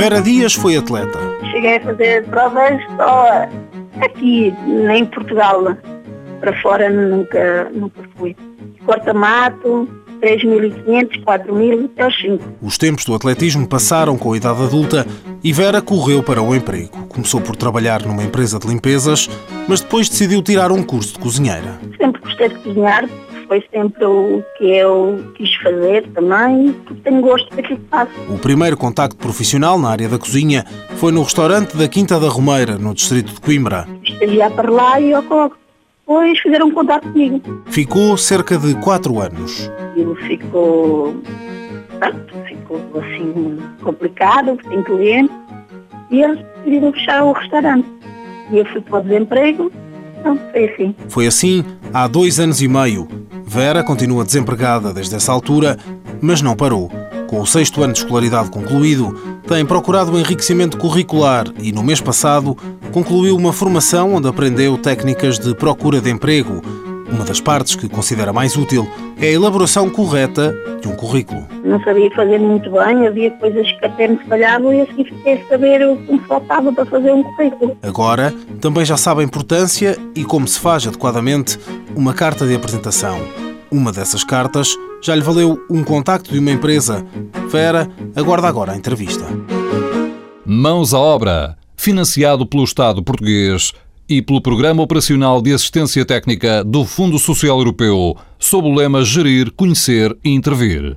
Vera Dias foi atleta. Cheguei a fazer provas só aqui, em Portugal. Para fora nunca, nunca fui. Corta-mato, 3.500, 4.000 até aos 5. Os tempos do atletismo passaram com a idade adulta e Vera correu para o emprego. Começou por trabalhar numa empresa de limpezas, mas depois decidiu tirar um curso de cozinheira. Sempre gostei de cozinhar, foi sempre o que eu quis fazer também, porque tenho gosto daquilo que faço. O primeiro contacto profissional na área da cozinha foi no restaurante da Quinta da Romeira, no distrito de Coimbra. Estagiar para lá e ao depois fizeram um contato comigo. Ficou cerca de 4 anos. Aquilo ficou, pronto, ficou assim complicado, sem cliente, e eles decidiram fechar o restaurante. E eu fui para o desemprego, então foi assim. Foi assim há dois anos e meio. Vera continua desempregada desde essa altura, mas não parou. Com o sexto ano de escolaridade concluído, tem procurado o enriquecimento curricular e, no mês passado, concluiu uma formação onde aprendeu técnicas de procura de emprego. Uma das partes que considera mais útil é a elaboração correta de um currículo. Não sabia fazer muito bem, havia coisas que até me falhavam e assim fiquei a saber o que me faltava para fazer um currículo. Agora, também já sabe a importância e como se faz adequadamente uma carta de apresentação. Uma dessas cartas já lhe valeu um contacto de uma empresa. Vera aguarda agora a entrevista. Mãos à obra, financiado pelo Estado português e pelo Programa Operacional de Assistência Técnica do Fundo Social Europeu, sob o lema Gerir, Conhecer e Intervir.